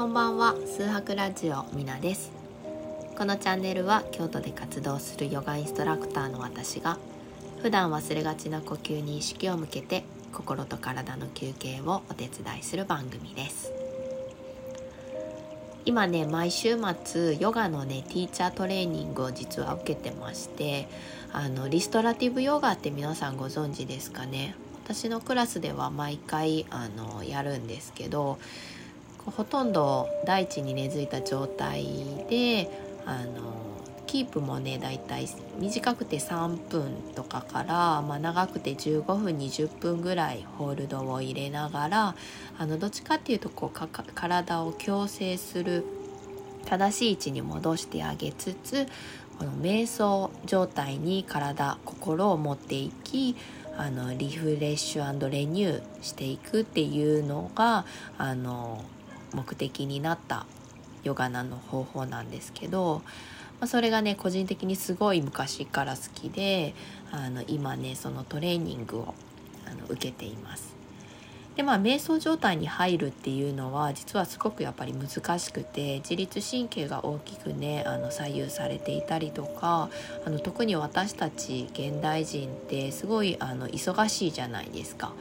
こんばんは数博ラジオみなです。このチャンネルは京都で活動するヨガインストラクターの私が普段忘れがちな呼吸に意識を向けて心と体の休憩をお手伝いする番組です。今ね毎週末ヨガのねティーチャートレーニングを実は受けてましてあのリストラティブヨガって皆さんご存知ですかね？私のクラスでは毎回あのやるんですけどほとんど大地に根付いた状態であのキープもねだいたい短くて3分とかから、まあ、長くて15分20分ぐらいホールドを入れながらあのどっちかっていうとこう体を矯正する正しい位置に戻してあげつつこの瞑想状態に体心を持っていきあのリフレッシュレニューしていくっていうのがあの目的になったヨガナの方法なんですけど、まあ、それがね個人的にすごい昔から好きであの今ねそのトレーニングをあの受けています。でまあ瞑想状態に入るっていうのは実はすごくやっぱり難しくて自律神経が大きくねあの左右されていたりとかあの特に私たち現代人ってすごいあの忙しいじゃないですか。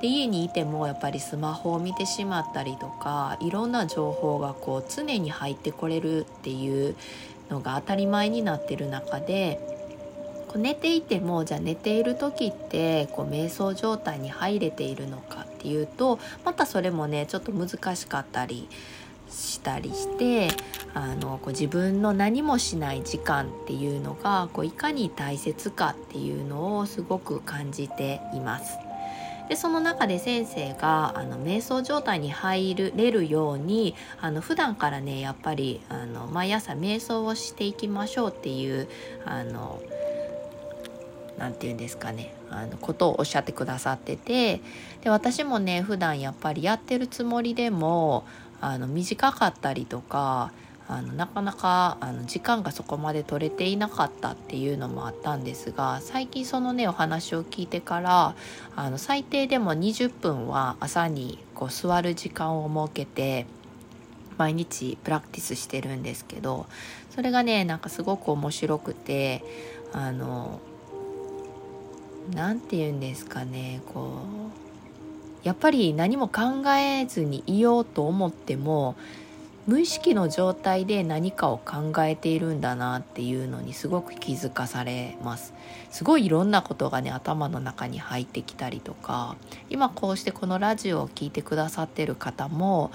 で家にいてもやっぱりスマホを見てしまったりとかいろんな情報がこう常に入ってこれるっていうのが当たり前になってる中で寝ていてもじゃあ寝ている時ってこう瞑想状態に入れているのかっていうとまたそれもねちょっと難しかったりしたりしてあのこう自分の何もしない時間っていうのがこういかに大切かっていうのをすごく感じています。でその中で先生があの瞑想状態に入れるようにあの普段からねやっぱりあの毎朝瞑想をしていきましょうっていうあの何て言うんですかねあのことをおっしゃってくださっててで私もね普段やっぱりやってるつもりでもあの短かったりとかあのなかなかあの時間がそこまで取れていなかったっていうのもあったんですが最近そのねお話を聞いてからあの最低でも20分は朝にこう座る時間を設けて毎日プラクティスしてるんですけどそれがねなんかすごく面白くてあの何て言うんですかねこうやっぱり何も考えずにいようと思っても無意識の状態で何かを考えているんだなっていうのにすごく気づかされますすごいいろんなことがね頭の中に入ってきたりとか今こうしてこのラジオを聴いてくださってる方も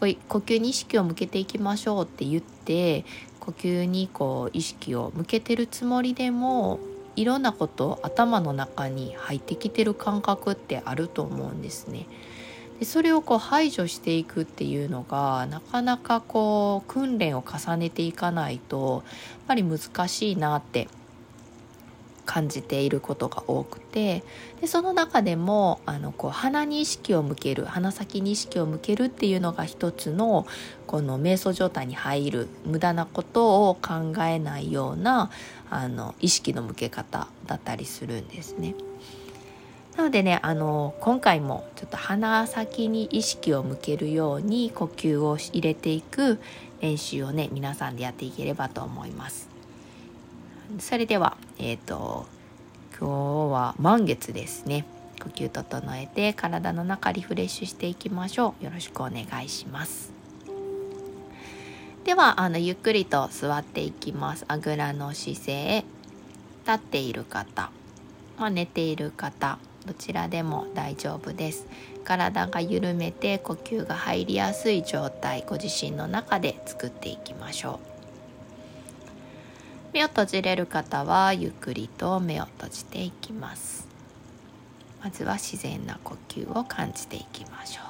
呼吸に意識を向けていきましょうって言って呼吸にこう意識を向けてるつもりでもいろんなこと頭の中に入ってきてる感覚ってあると思うんですね。でそれをこう排除していくっていうのがなかなかこう訓練を重ねていかないとやっぱり難しいなって感じていることが多くてでその中でもあのこう鼻に意識を向ける鼻先に意識を向けるっていうのが一つのこの瞑想状態に入る無駄なことを考えないようなあの意識の向け方だったりするんですね。なのでねあの今回もちょっと鼻先に意識を向けるように呼吸を入れていく練習をね皆さんでやっていければと思います。それではえっ、ー、と今日は満月ですね。呼吸整えて体の中リフレッシュしていきましょう。よろしくお願いします。ではあのゆっくりと座っていきます。あぐらの姿勢立っている方、まあ、寝ている方。どちらでも大丈夫です。体が緩めて呼吸が入りやすい状態ご自身の中で作っていきましょう。目を閉じれる方はゆっくりと目を閉じていきます。まずは自然な呼吸を感じていきましょう。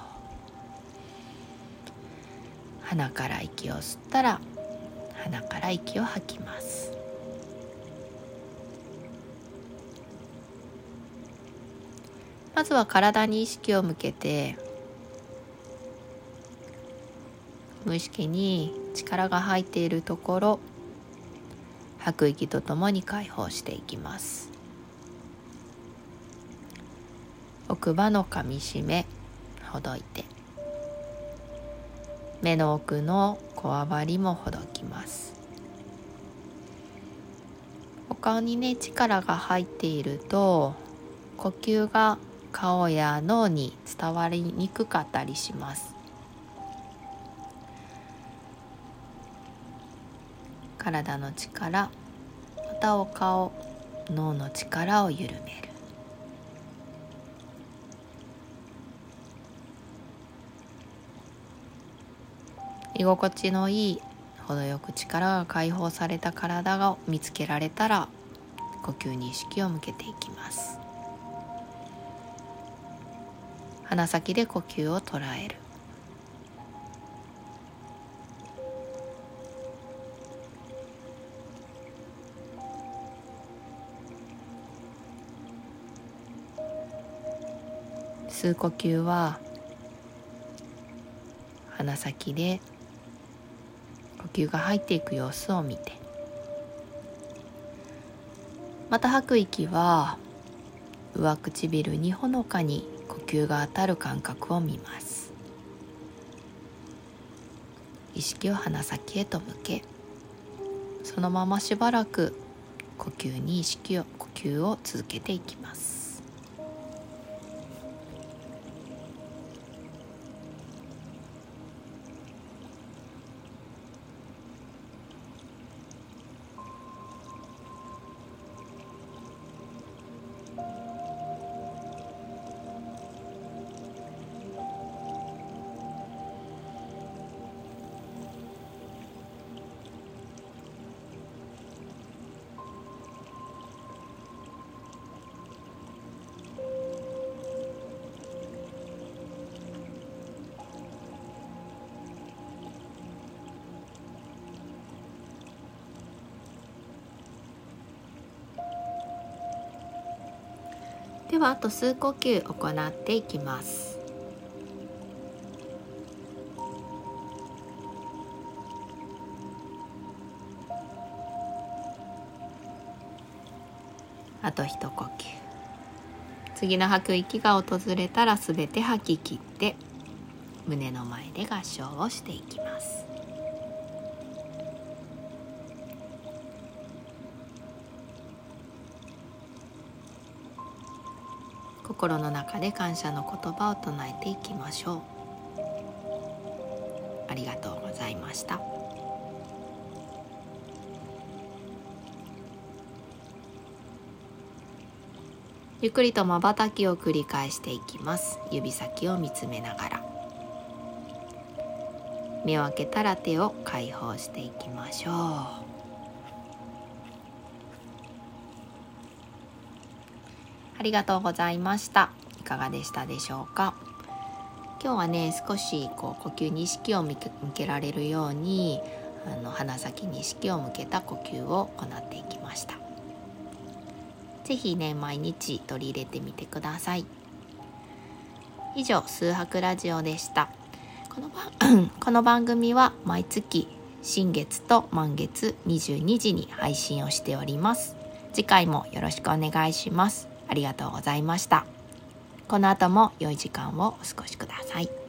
鼻から息を吸ったら鼻から息を吐きます。まずは体に意識を向けて無意識に力が入っているところ吐く息とともに解放していきます。奥歯の噛みしめほどいて。目の奥のこわばりもほどきます。お顔にね力が入っていると呼吸が顔や脳に伝わりにくかったりします。体の力またお顔脳の力を緩める。居心地のいい程よく力が解放された体が見つけられたら呼吸に意識を向けていきます。鼻先で呼吸を捉える。吸う呼吸は鼻先で呼吸が入っていく様子を見て。また吐く息は上唇にほのかに呼吸が当たる感覚を見ます。意識を鼻先へと向けそのまましばらく呼吸に意識を呼吸を続けていきます。ではあと数呼吸行っていきます。あと一呼吸。次の吐く息が訪れたらすべて吐き切って胸の前で合掌をしていきます。心の中で感謝の言葉を唱えていきましょう。ありがとうございました。ゆっくりとまばたきを繰り返していきます。指先を見つめながら。目を開けたら手を解放していきましょう。ありがとうございました。いかがでしたでしょうか？今日はね少しこう呼吸に意識を向けられるようにあの鼻先に意識を向けた呼吸を行っていきました。是非ね毎日取り入れてみてください。以上数泊ラジオでした。この この番組は毎月新月と満月22時に配信をしております。次回もよろしくお願いします。ありがとうございました。この後も良い時間をお過ごしください。